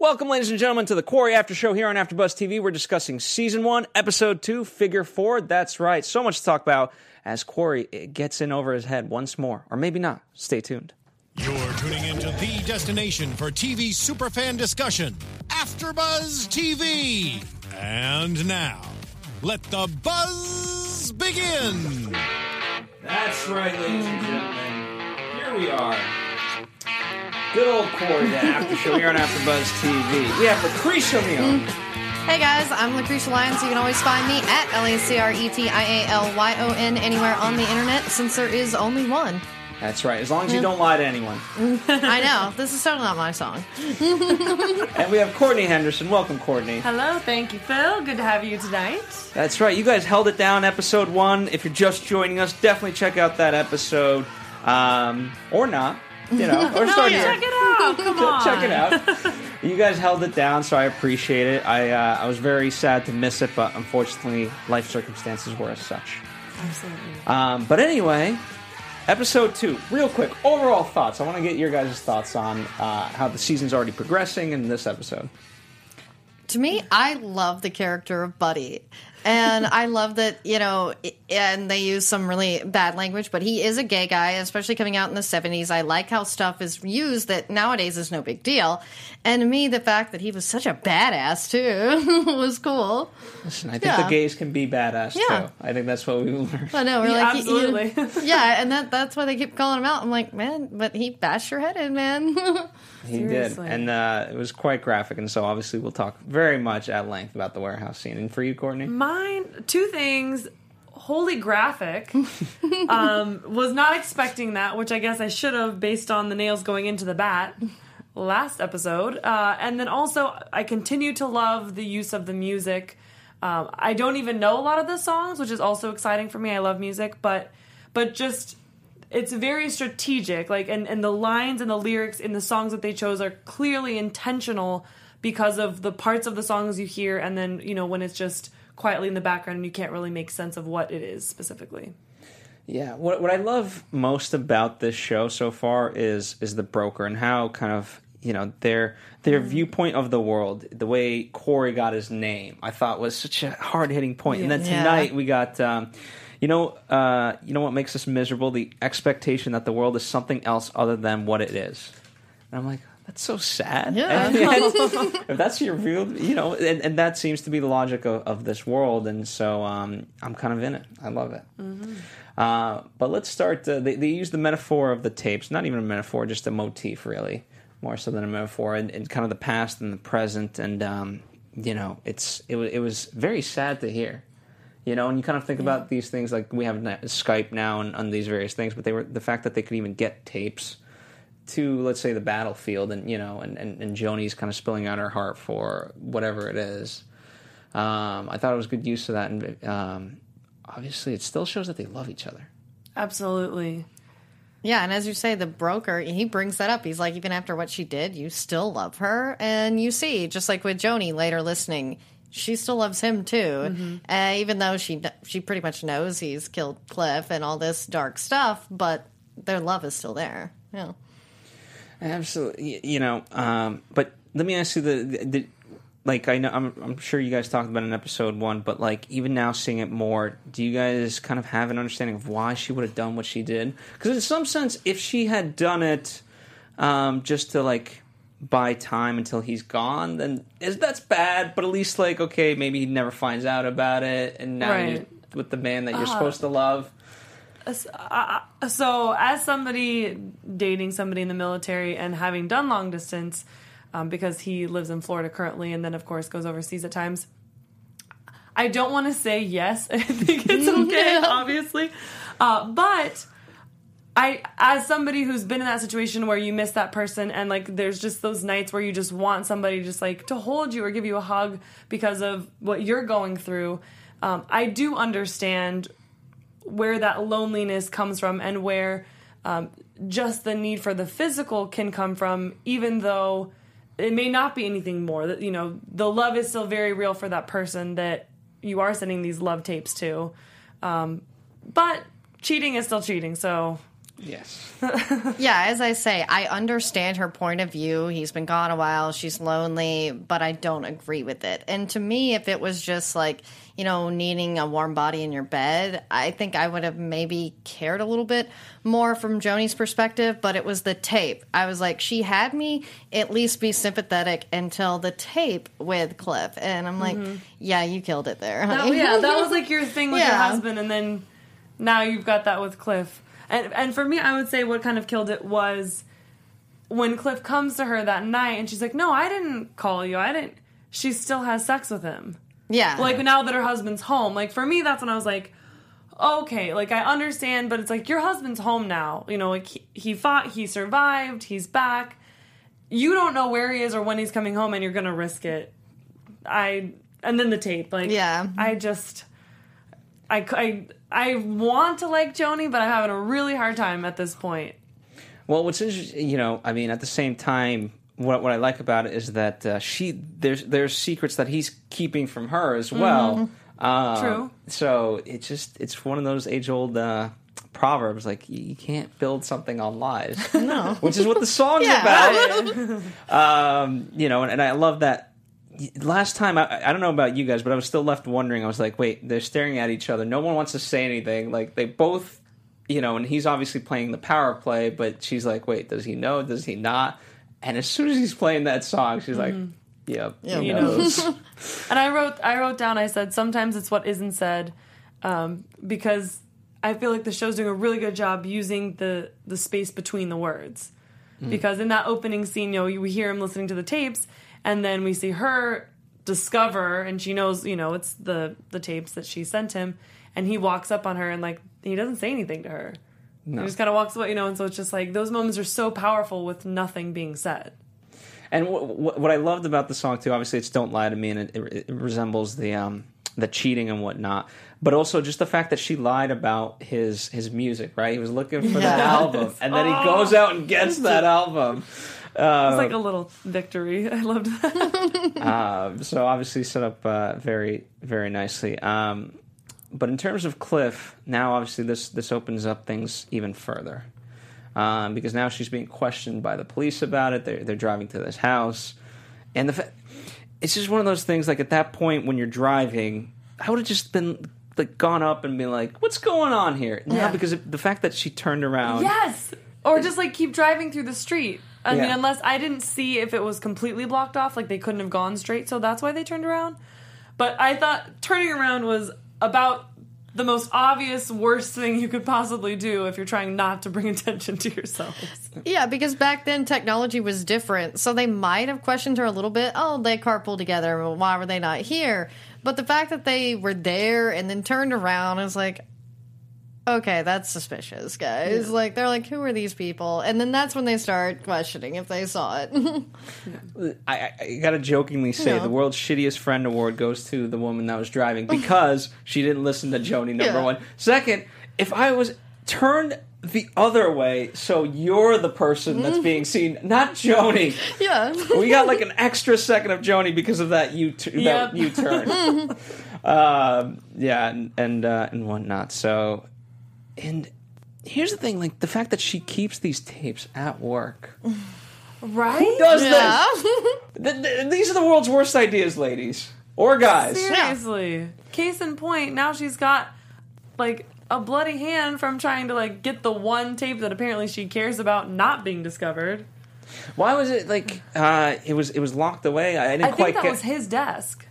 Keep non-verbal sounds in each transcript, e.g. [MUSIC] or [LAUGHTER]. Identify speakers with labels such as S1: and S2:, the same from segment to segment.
S1: Welcome, ladies and gentlemen, to the Quarry After Show here on AfterBuzz TV. We're discussing Season 1, Episode 2, Figure 4. That's right. So much to talk about as Quarry gets in over his head once more. Or maybe not. Stay tuned.
S2: You're tuning into the destination for TV superfan discussion, AfterBuzz TV. And now, let the buzz begin.
S1: That's right, ladies and gentlemen. Here we are. Good old Quarry, the After Show here on AfterBuzz TV. We have Lucretia O'Neill.
S3: Hey guys, I'm Lucretia Lyons. You can always find me at L A C R E T I A L Y O N anywhere on the internet since there is only one.
S1: That's right. As long as you don't lie to anyone. [LAUGHS]
S3: I know. This is totally not my song. [LAUGHS]
S1: And we have Courtney Henderson. Welcome, Courtney.
S4: Hello, thank you, Phil. Good to have you tonight.
S1: That's right. You guys held it down, episode one. If you're just joining us, definitely check out that episode. Um, or not. You know, or [LAUGHS] start here.
S4: Check it out. Come on.
S1: Check it out. You guys held it down, so I appreciate it. I uh, I was very sad to miss it, but unfortunately, life circumstances were as such.
S4: Absolutely.
S1: Um, but anyway, episode two. Real quick, overall thoughts. I want to get your guys' thoughts on uh, how the season's already progressing in this episode.
S3: To me, I love the character of Buddy. And I love that, you know, and they use some really bad language, but he is a gay guy, especially coming out in the 70s. I like how stuff is used that nowadays is no big deal. And to me, the fact that he was such a badass, too, [LAUGHS] was cool.
S1: Listen, I think
S3: Yeah.
S1: the gays can be badass
S3: Yeah.
S1: too. I think that's what we [LAUGHS] learned.
S3: I know, we're
S4: Yeah,
S3: like, you- you-
S4: absolutely.
S3: yeah, and that that's why they keep calling him out. I'm like, man, but he bashed your head in, man. [LAUGHS]
S1: He did, and uh, it was quite graphic. And so, obviously, we'll talk very much at length about the warehouse scene. And for you, Courtney,
S4: Mine, two things. Holy graphic. [LAUGHS] um, was not expecting that, which I guess I should have based on the nails going into the bat last episode. Uh, and then also, I continue to love the use of the music. Um, I don't even know a lot of the songs, which is also exciting for me. I love music, but but just it's very strategic like and, and the lines and the lyrics in the songs that they chose are clearly intentional because of the parts of the songs you hear and then you know when it's just quietly in the background and you can't really make sense of what it is specifically
S1: Yeah, what what I love most about this show so far is is the broker and how kind of you know their their viewpoint of the world, the way Quarry got his name, I thought was such a hard hitting point. And then
S3: Yeah.
S1: tonight we got. Um, you know, uh, you know what makes us miserable? The expectation that the world is something else other than what it is. And I'm like, that's so sad.
S3: Yeah.
S1: And [LAUGHS] if that's your view, you know, and, and that seems to be the logic of, of this world. And so um, I'm kind of in it. I love it. Uh, but let's start. Uh, they, they use the metaphor of the tapes, not even a metaphor, just a motif, really, more so than a metaphor, and, and kind of the past and the present. And um, you know, it's it, it was very sad to hear. You know, and you kind of think about these things like we have Skype now and on these various things, but they were the fact that they could even get tapes to let's say the battlefield, and you know, and and, and Joni's kind of spilling out her heart for whatever it is. Um, I thought it was good use of that, and um, obviously, it still shows that they love each other.
S4: absolutely
S3: yeah, and as you say, the broker he brings that up. He's like, even after what she did, you still love her, and you see, just like with Joni later listening. She still loves him too, uh, even though she she pretty much knows he's killed Cliff and all this dark stuff. But their love is still there. Yeah.
S1: Absolutely, you know. Um, but let me ask you the, the, the like I know I'm I'm sure you guys talked about in episode one, but like even now seeing it more, do you guys kind of have an understanding of why she would have done what she did? Because in some sense, if she had done it um, just to like buy time until he's gone, then is that's bad. But at least like okay, maybe he never finds out about it, and now
S4: Right.
S1: you're with the man that you're supposed to love.
S4: so as somebody dating somebody in the military and having done long distance um, because he lives in florida currently and then of course goes overseas at times i don't want to say yes [LAUGHS] i think it's [LAUGHS] okay obviously uh, but I, as somebody who's been in that situation where you miss that person and like there's just those nights where you just want somebody just like to hold you or give you a hug because of what you're going through, um, I do understand where that loneliness comes from and where um, just the need for the physical can come from, even though it may not be anything more. That you know, the love is still very real for that person that you are sending these love tapes to. Um, but cheating is still cheating, so
S1: Yes. [LAUGHS]
S3: Yeah, as I say, I understand her point of view. He's been gone a while. She's lonely, but I don't agree with it. And to me, if it was just like, you know, needing a warm body in your bed, I think I would have maybe cared a little bit more from Joni's perspective, but it was the tape. I was like, she had me at least be sympathetic until the tape with Cliff. And I'm like, mm-hmm. yeah, you killed it there. Honey.
S4: yeah, that was [LAUGHS] like your thing with your husband, and then now you've got that with Cliff. And and for me, I would say what kind of killed it was when Cliff comes to her that night, and she's like, "No, I didn't call you. I didn't." She still has sex with him.
S3: yeah.
S4: Like now that her husband's home. Like for me, that's when I was like, okay, like I understand, but it's like your husband's home now. You know, like he, he fought, he survived, he's back. You don't know where he is or when he's coming home, and you're gonna risk it. I and then the tape, like
S3: Yeah.
S4: I just, I I I want to like Joni, but I'm having a really hard time at this point.
S1: Well, what's interesting, you know, I mean, at the same time, what what I like about it is that uh, she there's there's secrets that he's keeping from her as well. Um,
S4: True.
S1: So it's just it's one of those age old uh, proverbs like you, you can't build something on lies. [LAUGHS] No, which is what the song's
S3: Yeah.
S1: about. [LAUGHS] um, you know, and, and I love that. Last time, I, I don't know about you guys, but I was still left wondering. I was like, wait, they're staring at each other. No one wants to say anything. Like they both you know, and he's obviously playing the power play, but she's like, wait, does he know? Does he not? And as soon as he's playing that song, she's like, yep, he
S3: He
S1: knows. [LAUGHS]
S4: And I wrote, I wrote down. I said sometimes it's what isn't said, um, because I feel like the show's doing a really good job using the the space between the words. Because in that opening scene, you know, we hear him listening to the tapes, and then we see her discover, and she knows, you know, it's the the tapes that she sent him, and he walks up on her and like he doesn't say anything to her. He just kind of walks away, you know, and so it's just like those moments are so powerful with nothing being said.
S1: And what, what, what I loved about the song too, obviously, it's "Don't Lie to Me," and it, it, it resembles the um, the cheating and whatnot. But also just the fact that she lied about his his music, right? He was looking for that album, and then he [LAUGHS] goes out and gets that album.
S4: It's like a little victory. [LAUGHS] I loved that.
S1: Um, so obviously set up uh, very very nicely. Um, but in terms of Cliff, now obviously this this opens up things even further um, because now she's being questioned by the police about it. They're they're driving to this house, and the fa- it's just one of those things. Like at that point when you're driving, I would have just been like gone up and been like, "What's going on here?" Now
S3: Yeah.
S1: because the fact that she turned around,
S4: Yes. Or just like keep driving through the street. I mean, unless I didn't see if it was completely blocked off, like they couldn't have gone straight, so that's why they turned around. But I thought turning around was about the most obvious, worst thing you could possibly do if you're trying not to bring [LAUGHS] attention to yourselves.
S3: Yeah, because back then technology was different. So they might have questioned her a little bit. Oh, they carpooled together. Well, why were they not here? But the fact that they were there and then turned around is like, okay, that's suspicious, guys. Like, they're like, who are these people? And then that's when they start questioning if they saw it. [LAUGHS]
S1: I, I, I gotta jokingly say
S3: Yeah.
S1: the world's shittiest friend award goes to the woman that was driving because she didn't listen to Joni. Number
S3: Yeah.
S1: one. Second, if I was turned the other way, so you're the person that's being seen, not Joni.
S3: yeah. [LAUGHS]
S1: We got like an extra second of Joni because of that U that
S4: Yep.
S1: U turn. [LAUGHS] um, yeah, and and, uh, and whatnot. So, and here's the thing: like the fact that she keeps these tapes at work.
S4: Right?
S1: Who Does
S3: Yeah.
S1: this? [LAUGHS] Th- th- these are the world's worst ideas, ladies or guys.
S4: Seriously. Case in point, now she's got like a bloody hand from trying to like get the one tape that apparently she cares about not being discovered.
S1: Why was it like uh, it was? It was locked away. I didn't
S4: I
S1: quite
S4: think that
S1: get.
S4: was his desk.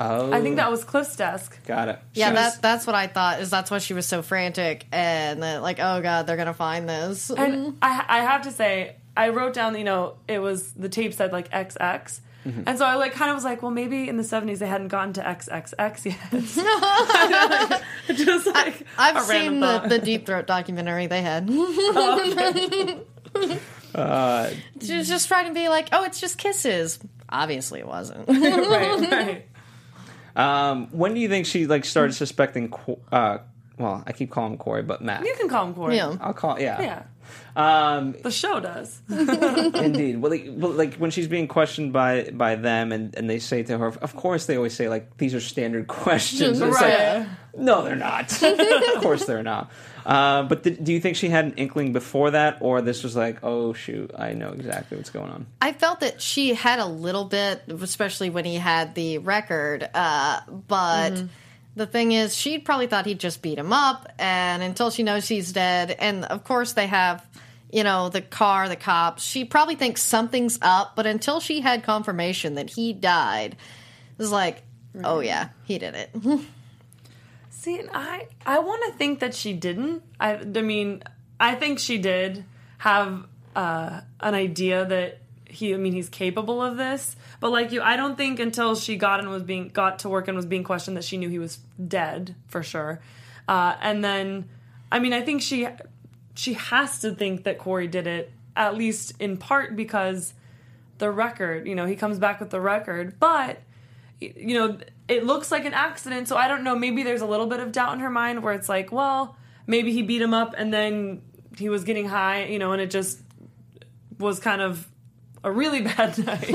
S1: Oh,
S4: I think that was Cliff's desk.
S1: got it.
S3: Yeah,
S4: She was-
S3: that, that's what I thought. Is that's why she was so frantic and then like, oh god, they're gonna find this.
S4: And I, I have to say, I wrote down, you know, it was the tape said like XX.
S1: Mm-hmm.
S4: And so I like kind of was like, well, maybe in the 70s they hadn't gotten to XXX yet. [LAUGHS] [LAUGHS] Just like
S3: I've
S4: a
S3: seen
S4: random
S3: the,
S4: thought.
S3: the Deep Throat documentary they had. [LAUGHS]
S1: Uh,
S3: She was just trying to be like, oh, it's just kisses. Obviously, it wasn't.
S4: right, right.
S1: Um, when do you think she like started suspecting? Qu- Uh, well, I keep calling him Quarry, but Mac.
S4: You can call him Quarry.
S3: yeah.
S1: I'll call. Yeah.
S4: Yeah.
S1: Um,
S4: The show does. [LAUGHS]
S1: indeed. Well, like, well, like when she's being questioned by by them, and, and they say to her, of course, they always say like these are standard [LAUGHS] questions. It's
S4: Right.
S1: like, No, they're not. [LAUGHS] of course, they're not. Uh, but th- do you think she had an inkling before that, or this was like, oh shoot, I know exactly what's going on?
S3: I felt that she had a little bit, especially when he had the record. Uh, but the thing is, she probably thought he'd just beat him up, and until she knows he's dead, and of course they have, you know, the car, the cops. She probably thinks something's up, but until she had confirmation that he died, it was like, oh yeah, he did it. [LAUGHS]
S4: See, I I want to think that she didn't. I I mean, I think she did have uh, an idea that he. I mean, he's capable of this. But like you, I don't think until she got and was being got to work and was being questioned that she knew he was dead for sure. Uh, and then, I mean, I think she she has to think that Quarry did it at least in part because the record. You know, he comes back with the record, but you know, it looks like an accident. So I don't know. Maybe there's a little bit of doubt in her mind where it's like, well, maybe he beat him up and then he was getting high, you know, and it just was kind of a really [LAUGHS] bad night,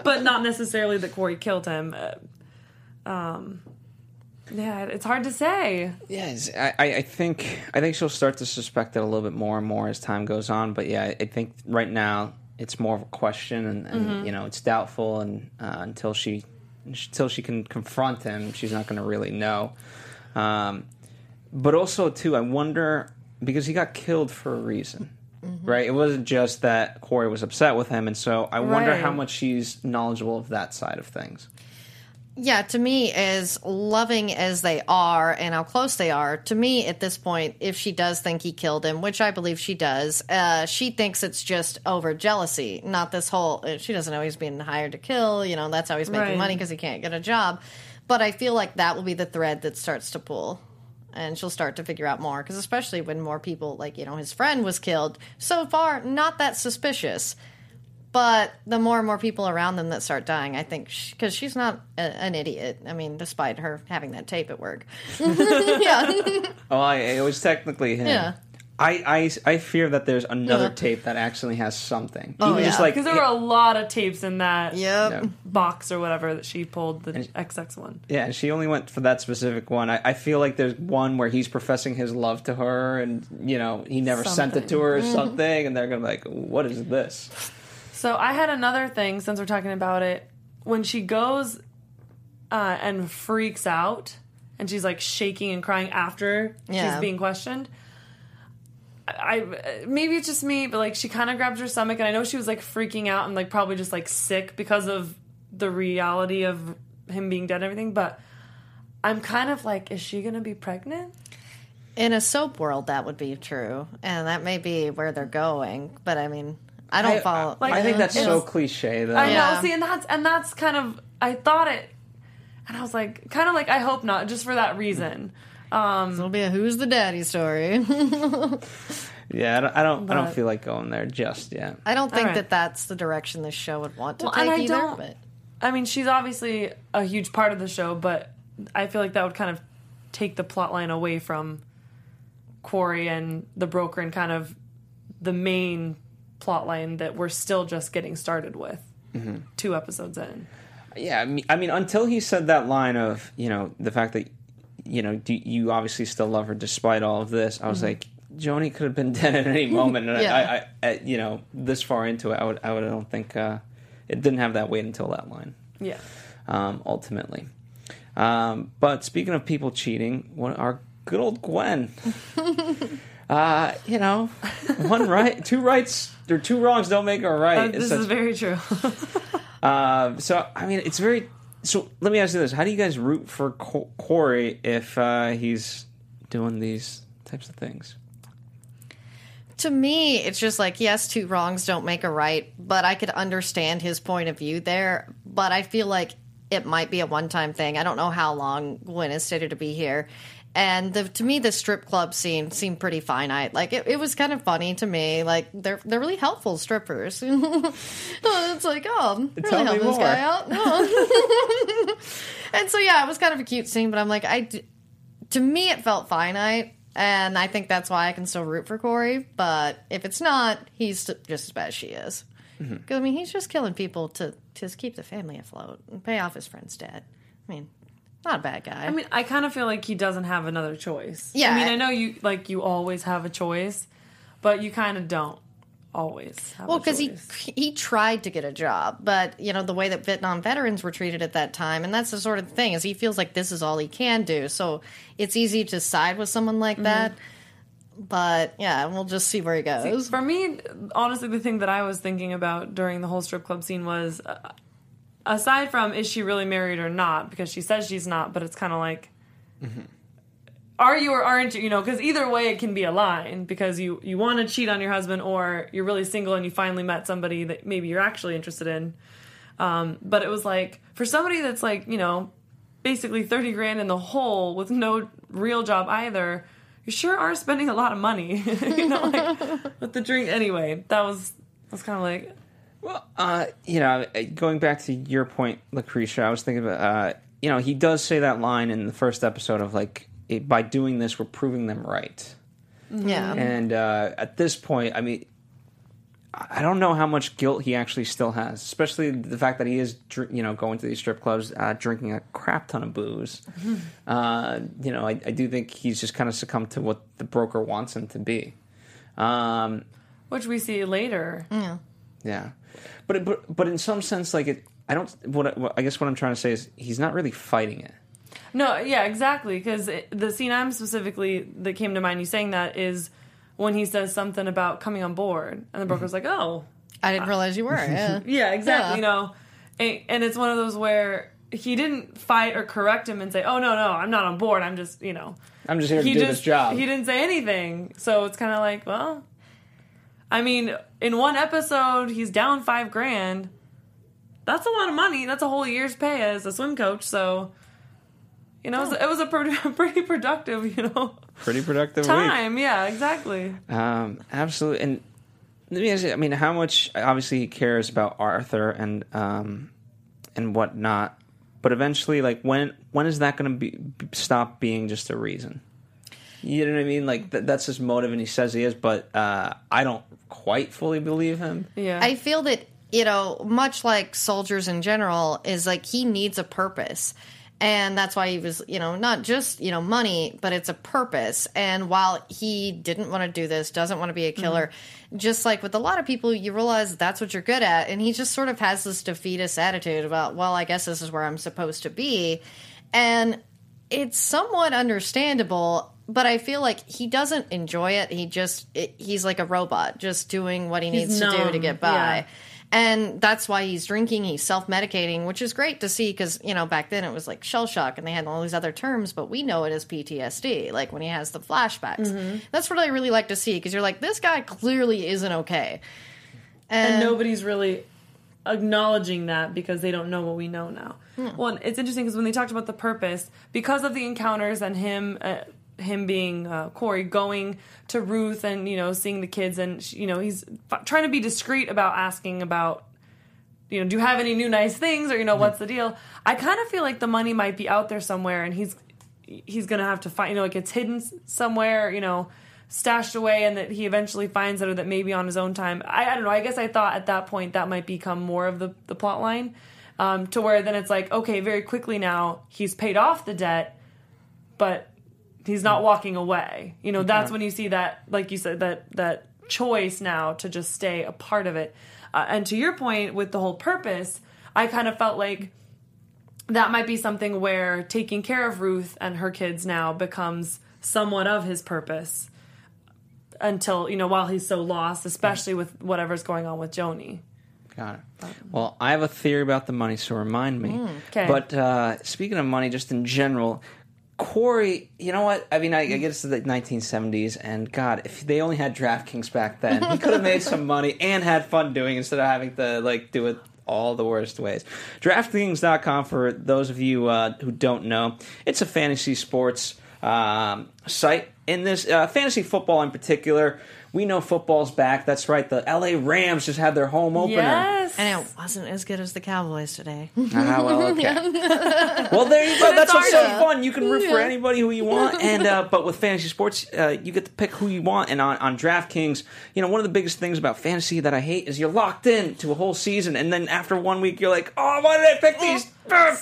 S4: [LAUGHS] but not necessarily that Quarry killed him. Uh, Um, yeah, it's hard to say.
S1: Yes, I, I think I think she'll start to suspect it a little bit more and more as time goes on. But yeah, I think right now it's more of a question, and, and you know it's doubtful, and uh, until she until she can confront him, she's not going to really know. Um, but also too, I wonder because he got killed for a reason. Right, it wasn't just that Quarry was upset with him, and so I wonder
S4: Right.
S1: how much she's knowledgeable of that side of things.
S3: Yeah, to me, as loving as they are and how close they are, to me at this point, if she does think he killed him, which I believe she does, uh, she thinks it's just over jealousy, not this whole. uh, She doesn't know he's being hired to kill. You know, that's how he's making
S4: Right.
S3: money because he can't get a job. But I feel like that will be the thread that starts to pull. And she'll start to figure out more because, especially when more people, like, you know, his friend was killed. So far, not that suspicious. But the more and more people around them that start dying, I think, because she's not a, an idiot. I mean, despite her having that tape at work. [LAUGHS] [LAUGHS] yeah. [LAUGHS]
S1: Oh, I, it was technically him.
S3: Yeah.
S1: I, I, I fear that there's another
S3: Yeah.
S1: tape that actually has something.
S3: Oh,
S1: Even just
S3: yeah.
S1: like
S4: Because there were a lot of tapes in that
S3: Yep.
S1: Yeah.
S4: box or whatever that she pulled the XX one.
S1: yeah, and she only went for that specific one. I, I feel like there's one where he's professing his love to her, and you know he never sent it to her or mm-hmm. something, and they're gonna be like, "What is this?"
S4: So I had another thing since we're talking about it. When she goes uh, and freaks out and she's like shaking and crying after
S3: Yeah.
S4: she's being questioned. I maybe it's just me, but like she kind of grabs her stomach, and I know she was like freaking out and like probably just like sick because of the reality of him being dead and everything. But I'm kind of like, is she gonna be pregnant?
S3: In a soap world, that would be true. And that may be where they're going. But I mean, I don't
S1: I,
S3: follow.
S4: Like,
S1: I think that's so cliche though.
S4: I
S3: Yeah.
S4: know. See, and that's and that's kind of I thought it, and I was like, kind of like I hope not, just for that reason. Um,
S3: It'll be a who's the daddy story. [LAUGHS]
S1: yeah, I don't, I don't, I don't feel like going there just yet.
S3: I don't think
S4: All right.
S3: that that's the direction the show would want to
S4: Well,
S3: take
S4: and I
S3: either.
S4: don't-
S3: But
S4: I mean, she's obviously a huge part of the show, but I feel like that would kind of take the plot line away from Quarry and the broker and kind of the main plot line that we're still just getting started with. Two episodes in.
S1: Yeah, I mean, I mean, until he said that line of, you know, the fact that, you know, do, you obviously still love her despite all of this. I was like, Joni could have been [LAUGHS] dead at any moment, and
S3: Yeah.
S1: I, I, I, you know, this far into it, I would, I would, I don't think uh, it didn't have that weight until that line.
S4: Yeah.
S1: Um, ultimately, um, but speaking of people cheating, what our good old Gwen. [LAUGHS] Uh, you know, [LAUGHS] one right, two rights, or two wrongs don't make a
S4: Uh,
S1: right.
S4: this
S1: Such-
S4: is very true.
S1: um, [LAUGHS] so I mean, it's very. So let me ask you this: How do you guys root for Co- Quarry if uh, he's doing these types of things?
S3: to me, it's just like, yes, two wrongs don't make a right, but I could understand his point of view there. But I feel like it might be a one time thing. I don't know how long Gwen is stated to be here. And the, to me, the strip club scene seemed pretty finite. Like it, it was kind of funny to me. Like they're they're really helpful strippers. [LAUGHS] it's like, oh,
S1: Tell
S3: really helping this guy out. No. [LAUGHS] and so yeah, it was kind of a cute scene. But I'm like, I to me it felt finite and i think that's why i can still root for corey but if it's not he's just as bad as she is
S1: Mm-hmm.
S3: 'Cause, i mean he's just killing people to to keep the family afloat and pay off his friend's debt i mean not a bad guy.
S4: I mean, I kind of feel like he doesn't have another choice.
S3: Yeah.
S4: I mean, I know you like you always have a choice, but you kind of don't always. Have
S3: Well, because he he tried to get a job, but you know the way that Vietnam veterans were treated at that time, and that's the sort of thing is he feels like this is all he can do. So it's easy to side with someone like that. But yeah, we'll just see where he goes.
S4: For me, honestly, the thing that I was thinking about during the whole strip club scene was, uh, aside from is she really married or not? Because she says she's not, but it's kind of like, are you or aren't you? You know, because either way, it can be a line because you you want to cheat on your husband, or you're really single and you finally met somebody that maybe you're actually interested in. Um, but it was like for somebody that's like you know basically 30 grand in the hole with no real job either you sure are spending a lot of money [LAUGHS] you know like [LAUGHS] with the drink anyway that was was kind of like
S1: Well, uh, you know, going back to your point, Lucretia, I was thinking about, uh, you know, he does say that line in the first episode of like, it, by doing this, we're proving them right.
S3: Yeah,
S1: And uh, at this point, I mean, I don't know how much guilt he actually still has, especially the fact that he is, you know, going to these strip clubs, uh, drinking a crap ton of booze. uh, you know, I, I do think he's just kind of succumbed to what the broker wants him to be. Um,
S4: which we see later
S1: Yeah, yeah, but but but in some sense, like it, I don't. What, I- what I guess what I'm trying to say is he's not really fighting it.
S4: no yeah exactly because the scene i'm specifically that came to mind you saying that is when he says something about coming on board and the broker's mm-hmm. like oh
S3: I didn't realize you were. [LAUGHS] Yeah, [LAUGHS]
S4: Yeah, exactly.
S3: Yeah.
S4: You know, and, and it's one of those where he didn't fight or correct him and say, "Oh no, no, I'm not on board. I'm just, you know."
S1: I'm just here to
S4: He
S1: do
S4: just
S1: this job.
S4: he didn't say anything, so it's kind of like, well, I mean, in one episode he's down five grand. That's a lot of money. That's a whole year's pay as a swim coach. So, you know, it was, it was a [LAUGHS] pretty productive, you know,
S1: Pretty productive week.
S4: time. Yeah, exactly.
S1: Um, absolutely. And let me ask you, I mean, how much obviously he cares about Arthur and um, and whatnot, but eventually, like when when is that going to be stop being just a reason? You know what I mean? Like th- that's his motive, and he says he is, but uh, I don't quite fully believe him.
S4: Yeah.
S3: I feel that you know, much like soldiers in general, is like he needs a purpose. And that's why he was, you know, not just, you know, money, but it's a purpose. And while he didn't want to do this, doesn't want to be a killer, just like with a lot of people, you realize that's what you're good at. And he just sort of has this defeatist attitude about, well, I guess this is where I'm supposed to be. And it's somewhat understandable, but I feel like he doesn't enjoy it. He just, it, he's like a robot, just doing what he needs to do to get by.
S4: yeah.
S3: And that's why he's drinking, he's self medicating, which is great to see because, you know, back then it was like shell shock and they had all these other terms, but we know it as PTSD, like when he has the flashbacks.
S4: Mm-hmm.
S3: That's what I really like to see because you're like, this guy clearly isn't okay.
S4: and nobody's really acknowledging that because they don't know what we know now. Well, it's interesting because when they talked about the purpose, because of the encounters and him, uh, him being uh, Quarry going to Ruth and you know seeing the kids and sh- you know he's f- trying to be discreet about asking about you know do you have any new nice things or you know what's the deal. I kind of feel like the money might be out there somewhere and he's he's gonna have to find you know like it's hidden somewhere you know stashed away and that he eventually finds it or that maybe on his own time i, I don't know i guess i thought at that point that might become more of the, the plot line um, to where then it's like okay very quickly now he's paid off the debt but he's not walking away you know that's when you see that like you said that that choice now to just stay a part of it uh, and to your point with the whole purpose i kind of felt like that might be something where taking care of Ruth and her kids now becomes somewhat of his purpose until, you know, while he's so lost, especially with whatever's going on with Joni.
S1: Got it. Well, I have a theory about the money, so remind me.
S4: Mm, 'kay.
S1: But uh, speaking of money, just in general, Quarry, you know what? I mean, I, I it's the 1970s, and God, if they only had DraftKings back then, he could have made some [LAUGHS] money and had fun doing it instead of having to like do it all the worst ways. DraftKings.com for those of you uh, who don't know, it's a fantasy sports um, site. In this uh, fantasy football in particular, we know football's back. That's right. The LA Rams just had their home opener.
S4: Yes.
S3: And it wasn't as good as the Cowboys today.
S1: Ah, well, [LAUGHS] okay. well, there you go. That's what's so fun. You can root for anybody who you want, [LAUGHS] and uh, but with fantasy sports, uh, you get to pick who you want. And on, on DraftKings, you know, one of the biggest things about fantasy that I hate is you're locked in to a whole season, and then after one week, you're like, oh, why did I pick these players.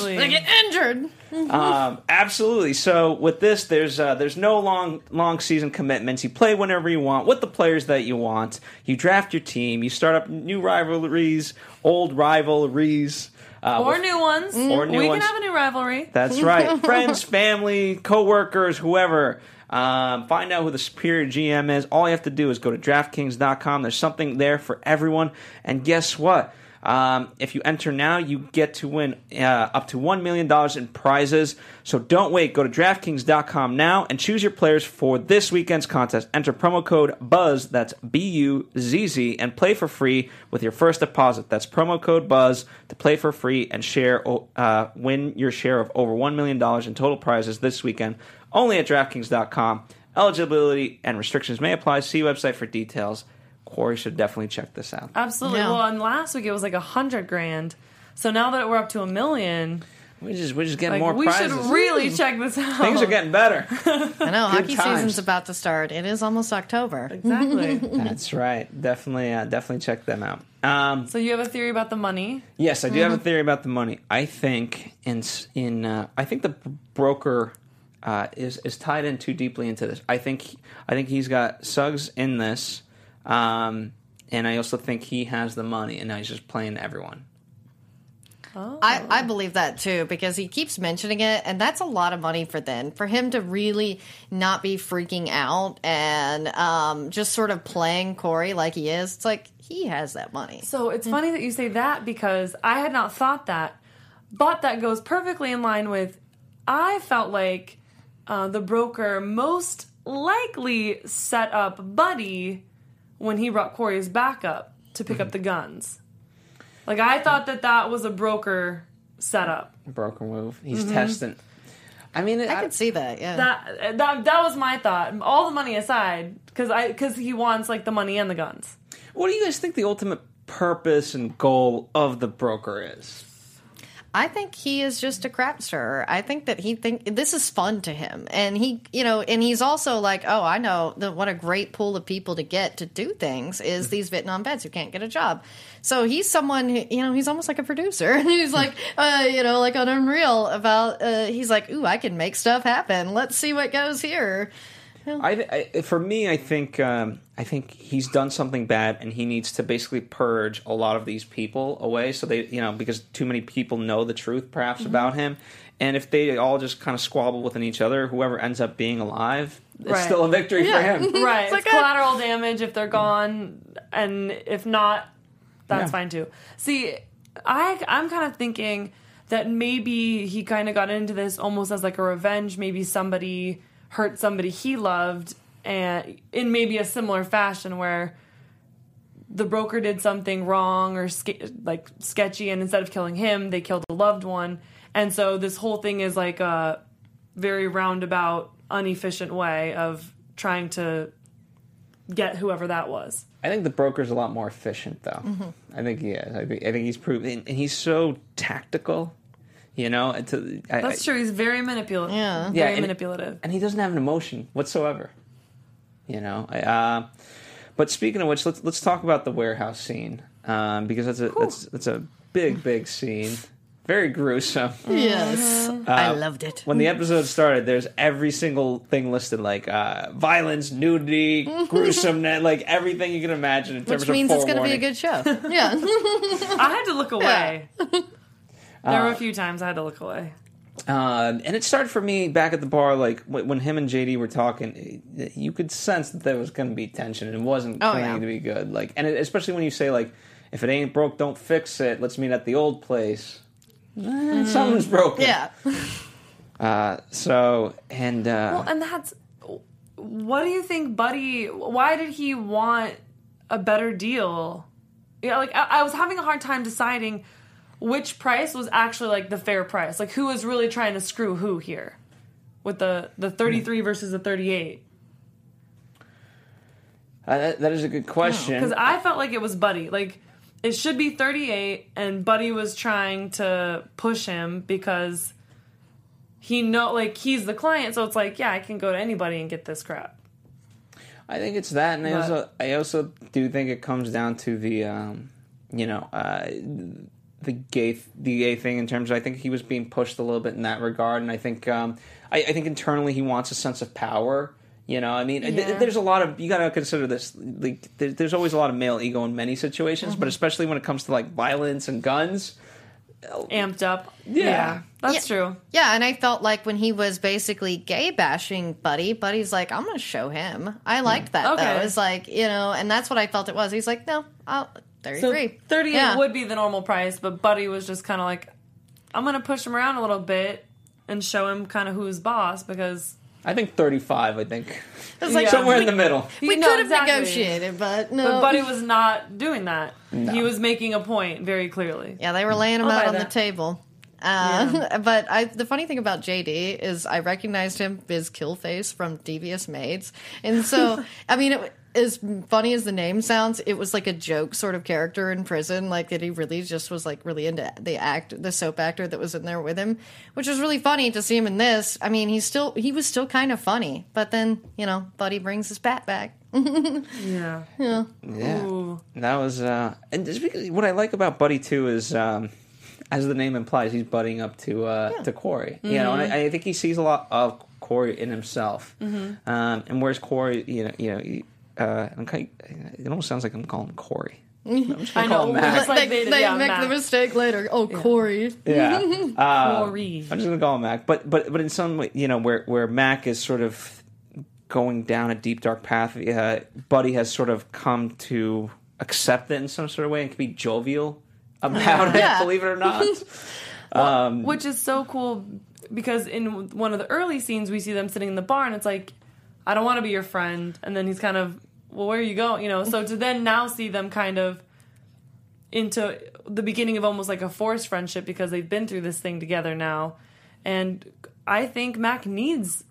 S4: Seriously.
S3: They get injured.
S1: Um, absolutely. So with this, there's uh, there's no long long season commitments. You play whenever you want with the players that you want. You draft your team. You start up new rivalries, old rivalries, uh,
S4: Or
S1: with-
S4: new ones.
S1: Or new
S4: we
S1: ones.
S4: can have a new rivalry.
S1: That's [LAUGHS] right. Friends, family, coworkers, whoever. Um, find out who the superior GM is. All you have to do is go to DraftKings.com. There's something there for everyone. And guess what? Um, if you enter now, you get to win uh, up to $1 million in prizes. So don't wait. Go to DraftKings.com now and choose your players for this weekend's contest. Enter promo code BUZZ, that's B U Z Z, and play for free with your first deposit. That's promo code BUZZ to play for free and share, uh, win your share of over $1 million in total prizes this weekend only at DraftKings.com. Eligibility and restrictions may apply. See website for details. Quarry should definitely check this out.
S4: Absolutely.
S3: Yeah.
S4: Well, and last week it was like a hundred grand. So now that we're up to a million,
S1: We just we're just getting
S4: like
S1: more
S4: we
S1: prizes.
S4: should really check this out.
S1: Things are getting better. [LAUGHS]
S3: I know hockey
S1: times.
S3: season's about to start. It is almost October.
S4: exactly. [LAUGHS]
S1: That's right. Definitely, uh, definitely check them out. Um,
S4: so you have a theory about the money?
S1: yes, I do have a theory about the money. I think in in uh, I think the broker uh, is is tied in too deeply into this. I think I think he's got Suggs in this, um, and I also think he has the money, and now he's just playing everyone.
S3: I, I believe that too because he keeps mentioning it, and that's a lot of money for then for him to really not be freaking out and um, just sort of playing Quarry like he is. It's like he has that money.
S4: So it's funny that you say that because I had not thought that, but that goes perfectly in line with. I felt like uh, the broker most likely set up Buddy when he brought Quarry's backup to pick up mm-hmm. the guns. Like I thought that that was a broker setup.
S1: Broker move. He's mm-hmm. testing. I mean,
S3: I can see that. Yeah.
S4: That that that was my thought. All the money aside, because I because he wants like the money and the guns.
S1: What do you guys think the ultimate purpose and goal of the broker is?
S3: I think he is just a crap stirrer. I think that he think this is fun to him, and he, you know, and he's also like, oh, I know what a great pool of people to get to do things is these Vietnam vets who can't get a job. So he's someone, who, you know, he's almost like a producer, [LAUGHS] and he's like, uh, you know, like on Unreal about, uh, he's like, ooh, I can make stuff happen. Let's see what goes here.
S1: I, I for me, I think um, I think he's done something bad, and he needs to basically purge a lot of these people away. So they, you know, because too many people know the truth, perhaps mm-hmm. about him, and if they all just kind of squabble within each other, whoever ends up being alive, it's
S4: Right.
S1: still a victory for him. [LAUGHS]
S4: Right. It's,
S3: like a-
S4: collateral damage if they're gone, and if not, that's
S1: Yeah.
S4: fine too. See, I I'm kind of thinking that maybe he kind of got into this almost as like a revenge. Maybe somebody hurt somebody he loved, and in maybe a similar fashion where the broker did something wrong or ske- like sketchy, and instead of killing him, they killed a loved one. And so this whole thing is like a very roundabout, inefficient way of trying to get whoever that was.
S1: I think the broker's a lot more efficient, though. Mm-hmm. I think he is. I think, I think he's proven, and he's so tactical. You know, to, I,
S4: That's true. He's very manipulative.
S3: Yeah.
S1: Yeah, and-
S4: manipulative.
S1: and he doesn't have an emotion whatsoever. You know, uh, but speaking of which, let's let's talk about the warehouse scene um, because that's a that's that's a big big scene, very gruesome.
S3: Yes. I loved it.
S1: When the episode started, there's every single thing listed like uh, violence, nudity, [LAUGHS] gruesomeness, like everything you can imagine in terms of.
S3: Which
S1: of
S3: means it's going to be a good show. [LAUGHS] Yeah. [LAUGHS]
S4: I had to look away. there
S1: Uh,
S4: were a few times I had to look away.
S1: Um, and it started for me back at the bar, like when when him and JD were talking. You could sense that there was going to be tension, and it wasn't
S3: Oh,
S1: going
S3: yeah.
S1: to be good. Like, and it, especially when you say like, "If it ain't broke, don't fix it." Let's meet at the old place. Eh, Something's broken.
S3: Yeah. [LAUGHS]
S1: Uh, so and uh,
S4: Well, and that's what do you think, Buddy? Why did he want a better deal? Yeah, like I, I was having a hard time deciding which price was actually like the fair price. Like who was really trying to screw who here with the the thirty three versus the thirty eight.
S1: uh, that, that is a good question.
S4: Because I felt like it was Buddy. Like it should be 38, and Buddy was trying to push him because he know like he's the client, so it's like yeah, I can go to anybody and get this crap.
S1: I think it's that, and I also I also do think it comes down to the um, you know uh, the gay the gay thing in terms of I think he was being pushed a little bit in that regard, and I think um, I, I think internally he wants a sense of power. You know, I mean, th- there's a lot of you got to consider this. Like, there, there's always a lot of male ego in many situations,
S3: Mm-hmm.
S1: but especially when it comes to like violence and guns.
S4: Amped up.
S1: Yeah.
S4: that's
S3: Yeah.
S4: true.
S3: Yeah, and I felt like when he was basically gay bashing Buddy, Buddy's like, I'm going to show him. I liked that
S4: Okay.
S3: though. It's like you know, and that's what I felt it was. He's like, no, I'll
S4: So
S3: 33.
S4: 38
S3: Yeah.
S4: would be the normal price, but Buddy was just kind of like, I'm going to push him around a little bit and show him kind of who's boss because
S1: I think 35. I think
S3: It's like
S4: Yeah.
S1: somewhere in the middle.
S3: we
S4: No,
S3: could have
S4: exactly.
S3: negotiated, but no.
S4: But Buddy was not doing that. He was making a point very clearly.
S3: Yeah, they were laying him
S4: I'll
S3: out
S4: buy
S3: on the table. Uh, [LAUGHS] But I, the funny thing about JD is I recognized him as Killface from Devious Maids, and so [LAUGHS] I mean, it, as funny as the name sounds, it was like a joke sort of character in prison. Like that he really just was like really into the act, the soap actor that was in there with him, which was really funny to see him in this. I mean, he's still he was still kind of funny, but then you know, Buddy brings his bat back. [LAUGHS]
S4: Yeah.
S1: Yeah,
S4: Ooh.
S1: that was. uh And just because, what I like about Buddy too is, um as the name implies, he's budding up to uh to Quarry. You know, and I, I think he sees a lot of Quarry in himself. Um, and whereas Quarry, you know, you know, he, uh, I'm kind it almost sounds like I'm calling Corey. I'm just gonna
S4: I
S1: call
S4: know.
S1: him Mac.
S4: Just like
S3: they
S4: they,
S3: they
S4: yeah,
S3: make
S4: Mac.
S3: the mistake later. Oh, Corey.
S1: Yeah. Uh, [LAUGHS]
S4: Corey.
S1: I'm just gonna call him Mac, but but but in some way, you know, where where Mac is sort of going down a deep dark path, uh, Buddy has sort of come to accept it in some sort of way and can be jovial [LAUGHS] about it. Believe it or not. [LAUGHS] um,
S4: Which is so cool because in one of the early scenes we see them sitting in the bar and it's like, I don't want to be your friend. And then he's kind of, well, where are you going? You know, so to then now see them kind of into the beginning of almost like a forced friendship because they've been through this thing together now. And I think Mac needs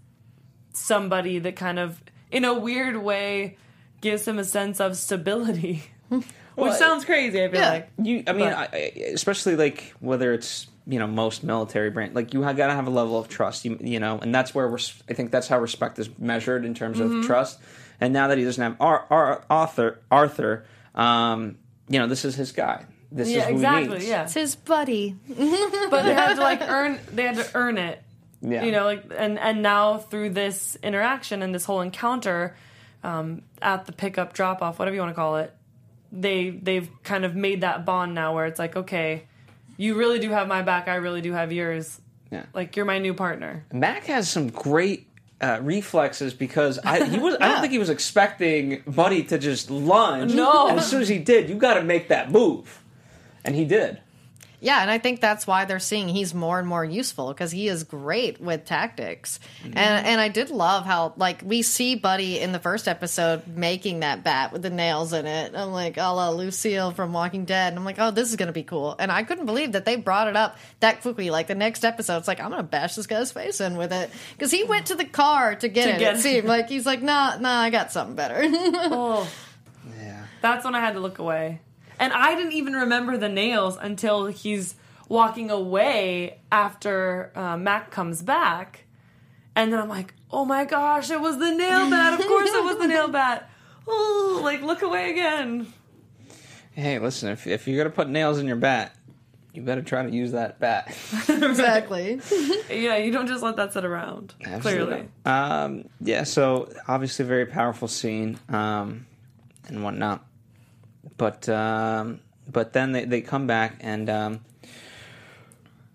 S4: somebody that kind of, in a weird way, gives him a sense of stability. [LAUGHS] Which
S1: Well,
S4: sounds crazy, I feel
S3: yeah.
S4: like.
S1: you, I mean, I, especially like whether it's you know most military brand, like you gotta have a level of trust. You, you know, and that's where res- I think that's how respect is measured in terms
S4: Mm-hmm.
S1: of trust. And now that he doesn't have our, our author Arthur, um, you know, this is his guy. This is
S4: Yeah,
S1: who he
S4: exactly.
S1: needs.
S4: Yeah.
S3: It's his buddy. [LAUGHS]
S4: but they had to like earn they had to earn it
S1: Yeah.
S4: you know like and and now through this interaction and this whole encounter um, at the pickup drop off whatever you want to call it they they've kind of made that bond now where it's like okay you really do have my back i really do have yours
S1: Yeah.
S4: like you're my new partner
S1: Mac has some great uh, reflexes because I he was [LAUGHS] I don't think he was expecting Buddy to just lunge.
S4: No.
S1: And as soon as he did, you got to make that move, and he did.
S3: Yeah, and I think that's why they're seeing he's more and more useful because he is great with tactics.
S1: Mm-hmm.
S3: And and I did love how like we see Buddy in the first episode making that bat with the nails in it. I'm like, a la Lucille from Walking Dead. And I'm like, oh, this is gonna be cool. And I couldn't believe that they brought it up that quickly. Like the next episode, it's like I'm gonna bash this guy's face in with it because he went to the car to get
S4: To
S3: it.
S4: get
S3: it
S4: it.
S3: seemed [LAUGHS] like he's like, nah, nah, I got something better. [LAUGHS]
S4: oh
S1: Yeah.
S4: that's when i had to look away and i didn't even remember the nails until he's walking away after uh, mac comes back and then i'm like oh my gosh it was the nail bat of course it was the nail bat [LAUGHS] oh like look away again
S1: Hey, listen, if if you're gonna put nails in your bat, you better try to use that bat. [LAUGHS]
S3: exactly. [LAUGHS]
S4: yeah you don't just let that sit around clearly
S1: Um, yeah. So obviously, a very powerful scene um, and whatnot. But um, but then they, they come back and um,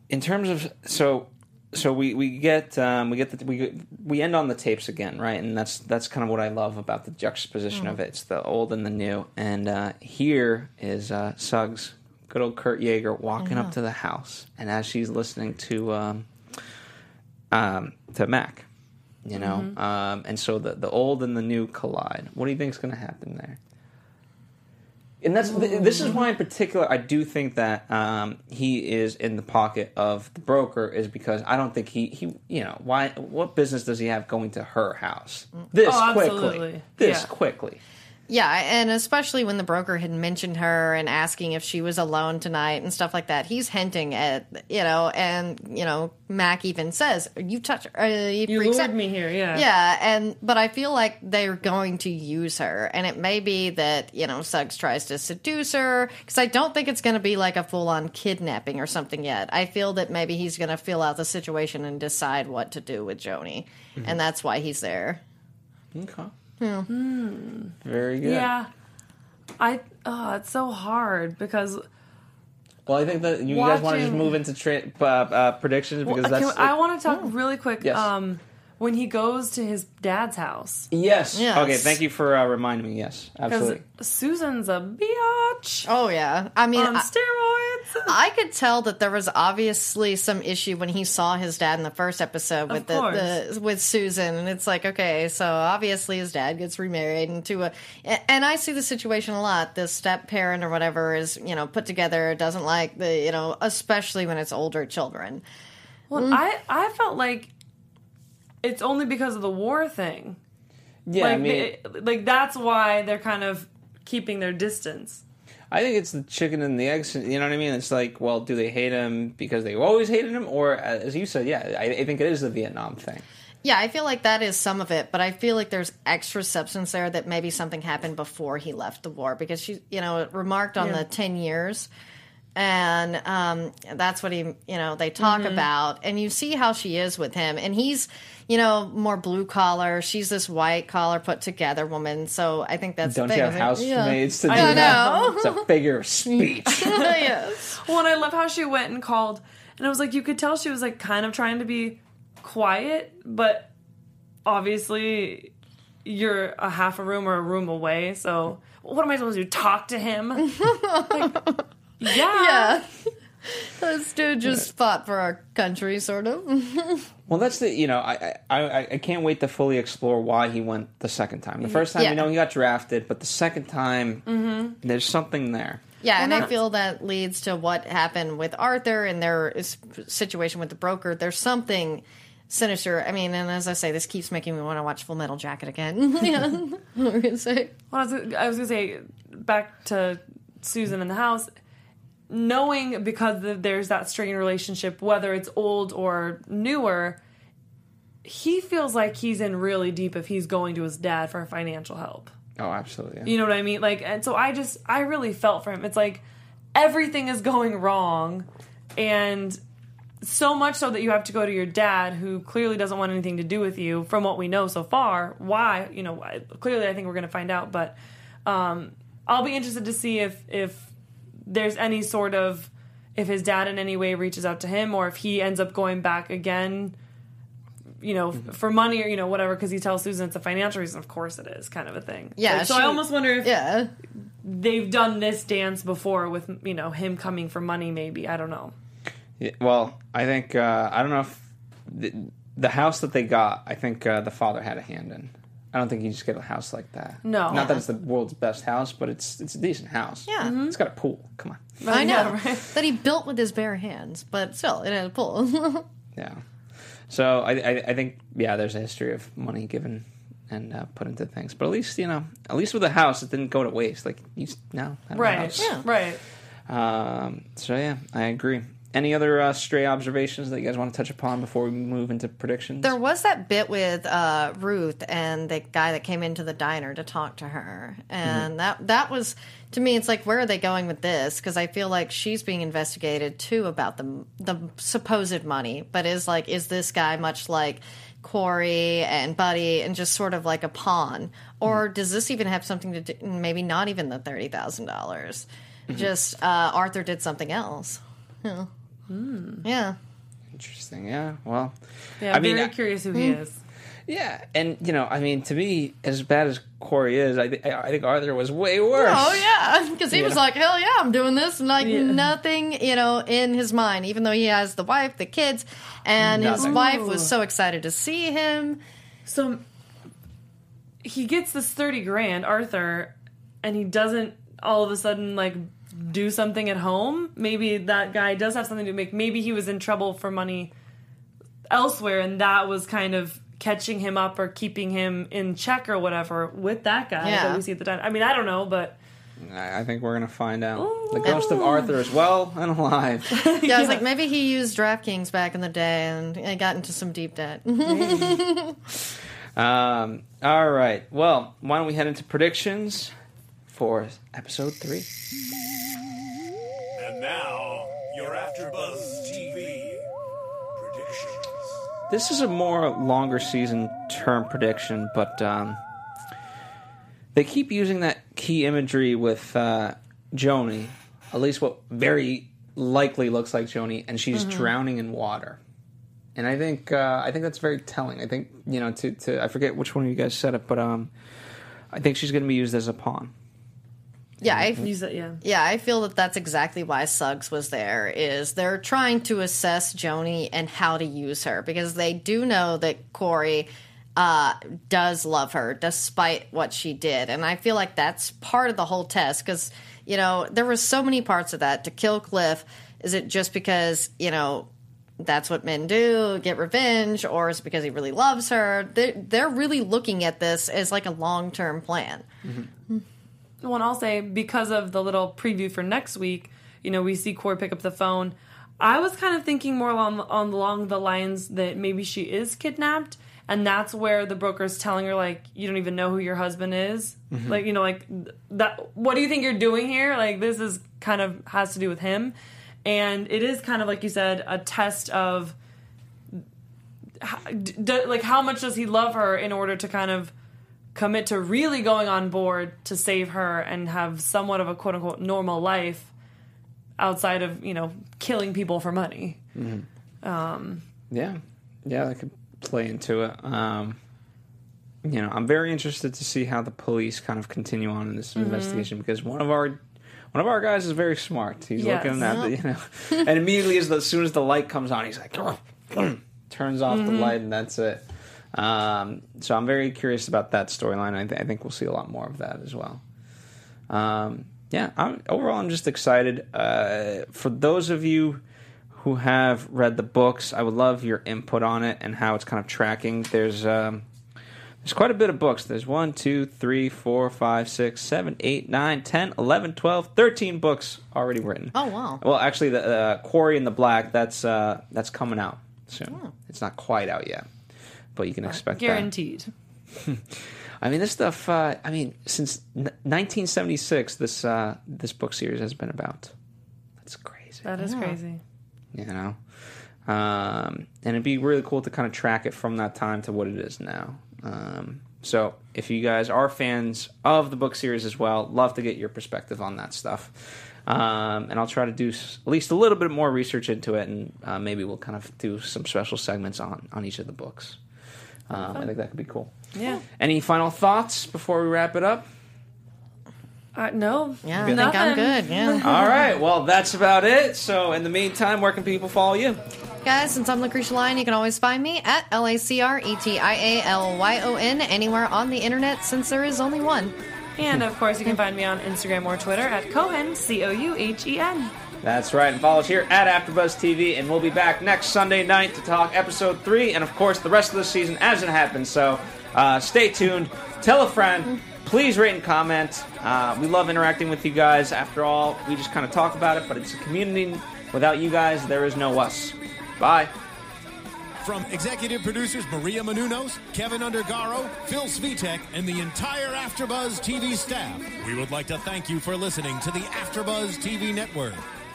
S1: in terms of so so we we get um, we get the, we we end on the tapes again, right? And that's that's kind of what I love about the juxtaposition of it. It's the old and the new. And uh, here is uh, Suggs, good old Kurt Yaeger, walking up to the house, and as she's listening to um, um, to Mac, you know, um, and so the the old and the new collide. What do you think is going to happen there? And that's th- this is why, in particular, I do think that um, he is in the pocket of the broker is because I don't think he he you know why what business does he have going to her house? This
S4: Oh,
S1: quickly. this
S4: Yeah.
S1: quickly
S3: Yeah, and especially when the broker had mentioned her and asking if she was alone tonight and stuff like that. He's hinting at, you know, and, you know, Mac even says, You touch. Uh, you
S4: You lured
S3: out."
S4: me here, yeah.
S3: Yeah, and but I feel like they're going to use her, and it may be that you know Suggs tries to seduce her because I don't think it's going to be like a full on kidnapping or something yet. I feel that maybe he's going to feel out the situation and decide what to do with Joni, and that's why he's there.
S1: Okay. Very good.
S4: Yeah. I oh, it's so hard because
S1: Well, I think that you guys want to just move into tra- uh, uh, predictions because
S4: Well,
S1: that's.
S4: can- I want to talk really quick.
S1: Yes.
S4: Um, when he goes to his dad's house,
S1: yes.
S3: Yes.
S1: Okay. Thank you for uh, reminding me. Yes.
S4: because
S1: Absolutely.
S4: Susan's a biatch
S3: Oh yeah, I mean.
S4: on
S3: I-
S4: steroids. [LAUGHS]
S3: I could tell that there was obviously some issue when he saw his dad in the first episode with the,
S4: course.
S3: the with Susan, and it's like, okay, so obviously his dad gets remarried into a, and I see the situation a lot. The step parent or whatever is you know put together doesn't like the you know especially when it's older children.
S4: Well, I I felt like it's only because of the war thing.
S1: yeah.
S4: like,
S1: I mean,
S4: they- like that's why they're kind of keeping their distance.
S1: I think it's the chicken and the eggs. You know what I mean? It's like, well, do they hate him because they always hated him, or uh, as you said, yeah, I, I think it is the Vietnam thing.
S3: Yeah, I feel like that is some of it, but I feel like there's extra substance there that maybe something happened before he left the war because she, you know, remarked on
S4: Yeah.
S3: the 10 years. And um, that's what he, you know, they talk
S4: Mm-hmm.
S3: about. And you see how she is with him. And he's, you know, more blue collar. She's this white collar, put together woman. So I think that's
S1: Don't
S3: the
S1: you have housemaids to do
S4: I
S1: that?
S3: know.
S1: It's a figure of [LAUGHS] speech. [LAUGHS]
S3: yes.
S4: Well, and I love how she went and called, and I was like, you could tell she was like kind of trying to be quiet, but obviously you're a half a room or a room away. So what am I supposed to do? Talk to him? Like, [LAUGHS] yeah.
S3: Yeah. this dude just fought for our country, sort of.
S1: Well, that's the you know I, I I I can't wait to fully explore why he went the second time. The first time
S3: Yeah.
S1: you know he got drafted, but the second time
S4: Mm-hmm.
S1: there's something there.
S3: Yeah, and I feel that leads to what happened with Arthur and their situation with the broker. There's something sinister. I mean, and as I say, this keeps making me want to watch Full Metal Jacket again. [LAUGHS] yeah, [LAUGHS] what were we gonna say?
S4: Well, I was, I was gonna say back to Susan in the house, knowing because there's that strained relationship, whether it's old or newer. He feels like he's in really deep if he's going to his dad for financial help.
S1: Oh, absolutely. yeah.
S4: You know what I mean? Like, and so I just, I really felt for him. It's like everything is going wrong, and so much so that you have to go to your dad, who clearly doesn't want anything to do with you, from what we know so far. Why? You know, clearly, I think we're going to find out. But um, I'll be interested to see if if there's any sort of if his dad in any way reaches out to him, or if he ends up going back again. You know, f- for money or you know whatever, because he tells Susan it's a financial reason. Of course, it is kind of a thing.
S3: Yeah,
S4: Like, so
S3: she-
S4: I almost wonder if
S3: Yeah,
S4: they've done this dance before with you know him coming for money. Maybe I don't know.
S1: Yeah, well, I think uh, I don't know if the, the house that they got. I think uh, the father had a hand in. I don't think you just get a house like that.
S4: No.
S1: not that it's the world's best house, but it's it's a decent house.
S3: Yeah.
S4: Mm-hmm.
S1: it's got a pool. Come on,
S3: I know
S4: Yeah, right.
S3: that he built with his bare hands, but still, it had a pool. [LAUGHS]
S1: yeah. So I, I I think yeah, there's a history of money given and uh, put into things, but at least you know, at least with the house, it didn't go to waste. Like you s- now have a
S4: Right.
S1: house.
S3: Yeah.
S4: Right.
S1: Um, so yeah, I agree. Any other uh, stray observations that you guys want to touch upon before we move into predictions?
S3: There was that bit with uh, Ruth and the guy that came into the diner to talk to her, and that that was to me. It's like where are they going with this? Because I feel like she's being investigated too about the the supposed money, but is like is this guy much like Quarry and Buddy and just sort of like a pawn, or does this even have something to do? Maybe not even the thirty thousand dollars. Just uh, Arthur did something else. Yeah. Mm. Yeah.
S1: Interesting. Yeah. Well.
S4: Yeah.
S1: I
S4: I'm
S1: mean,
S4: very
S1: I-
S4: curious who he hmm. is.
S1: Yeah, and you know, I mean, to me, as bad as Quarry is, I, th- I think Arthur was way worse.
S3: Oh yeah, because he was
S1: Yeah.
S3: like, "Hell yeah, I'm doing this," and like
S4: Yeah.
S3: nothing, you know, in his mind. Even though he has the wife, the kids, and his wife was so excited to see him.
S4: So he gets this thirty grand, Arthur, and he doesn't all of a sudden like do something at home. Maybe that guy does have something to make. Maybe he was in trouble for money elsewhere, and that was kind of catching him up or keeping him in check or whatever with that guy
S3: Yeah.
S4: that we see at the time. I mean, I don't know, but
S1: I I think we're gonna find out.
S4: Ooh.
S1: the ghost of Arthur is well and alive. [LAUGHS]
S3: Yeah, I was like, maybe he used DraftKings back in the day and and got into some deep debt. [LAUGHS]
S1: Um, all right. Well, why don't we head into predictions for episode three?
S5: And now, your AfterBuzz TV predictions.
S1: This is a more longer season term prediction, but um, they keep using that key imagery with uh, Joni, at least what very likely looks like Joni, and she's drowning in water. And I think uh, I think that's very telling. I think you know to, to I forget which one of you guys said it, but um, I think she's going to be used as a pawn.
S3: Yeah, I,
S4: use that, yeah.
S3: yeah, I feel that that's exactly why Suggs was there. Is they're trying to assess Joni and how to use her because they do know that Quarry uh, does love her despite what she did, and I feel like that's part of the whole test because you know there were so many parts of that to kill Cliff. Is it just because you know that's what men do, get revenge, or is it because he really loves her? They're, they're really looking at this as like a long term plan.
S4: Well, and I'll say because of the little preview for next week, you know, we see Quarry pick up the phone. I was kind of thinking more along on along the lines that maybe she is kidnapped, and that's where the broker's telling her like, you don't even know who your husband is. Mm-hmm. Like, you know, like that. What do you think you're doing here? Like, this is kind of has to do with him, and it is kind of like you said, a test of d- d- like how much does he love her in order to kind of commit to really going on board to save her and have somewhat of a quote unquote normal life outside of you know killing people for money mm-hmm.
S1: um, Yeah, yeah, that could play into it. Um, you know, I'm very interested to see how the police kind of continue on in this mm-hmm. investigation because one of our one of our guys is very smart. He's
S4: Yes.
S1: looking at the, you know, [LAUGHS] and immediately as, the, as soon as the light comes on, he's like, [CLEARS THROAT] turns off the mm-hmm. light, and that's it. Um, so I'm very curious about that storyline. I, th- I think we'll see a lot more of that as well. Um, yeah, I'm, overall, I'm just excited. Uh, for those of you who have read the books, I would love your input on it and how it's kind of tracking. There's um, there's quite a bit of books. There's 1, 2, 3, 4, 5, 6, 7, 8, 9, 10, 11, 12, 13 books already written.
S3: Oh, wow.
S1: Well, actually, the uh, Quarry in the Black that's uh, that's coming out soon.
S3: Oh.
S1: It's not quite out yet, but you can expect that.
S4: guaranteed [LAUGHS]
S1: I mean, this stuff. Uh, I mean, since n- 1976, this uh, this book series has been about. That's crazy,
S4: that is crazy
S1: you know. Um, and it'd be really cool to kind of track it from that time to what it is now. Um, so, if you guys are fans of the book series as well, love to get your perspective on that stuff. Um, and I'll try to do s- at least a little bit more research into it, and uh, maybe we'll kind of do some special segments on on each of the books. Um, I think that could be cool.
S4: yeah
S1: Any final thoughts before we wrap it up?
S4: uh, no
S3: Yeah, I think I'm good. Yeah. [LAUGHS]
S1: All right. Well, that's about it. So, in the meantime, where can people follow you?
S3: Guys, since I'm Lacretia Lyon, you can always find me at L A C R E T I A L Y O N anywhere on the internet since there is only one.
S4: and of course you can find me on instagram or twitter at cohen c-o-u-h-e-n
S1: That's right. And follow us here at AfterBuzz TV, and we'll be back next Sunday night to talk episode three, and of course the rest of the season as it happens. So, uh, stay tuned. Tell a friend. Please rate and comment. Uh, we love interacting with you guys. After all, we just kind of talk about it, but it's a community. Without you guys, there is no us. Bye.
S2: From executive producers Maria Menounos, Kevin Undergaro, Phil Svitek, and the entire AfterBuzz TV staff, we would like to thank you for listening to the AfterBuzz TV network.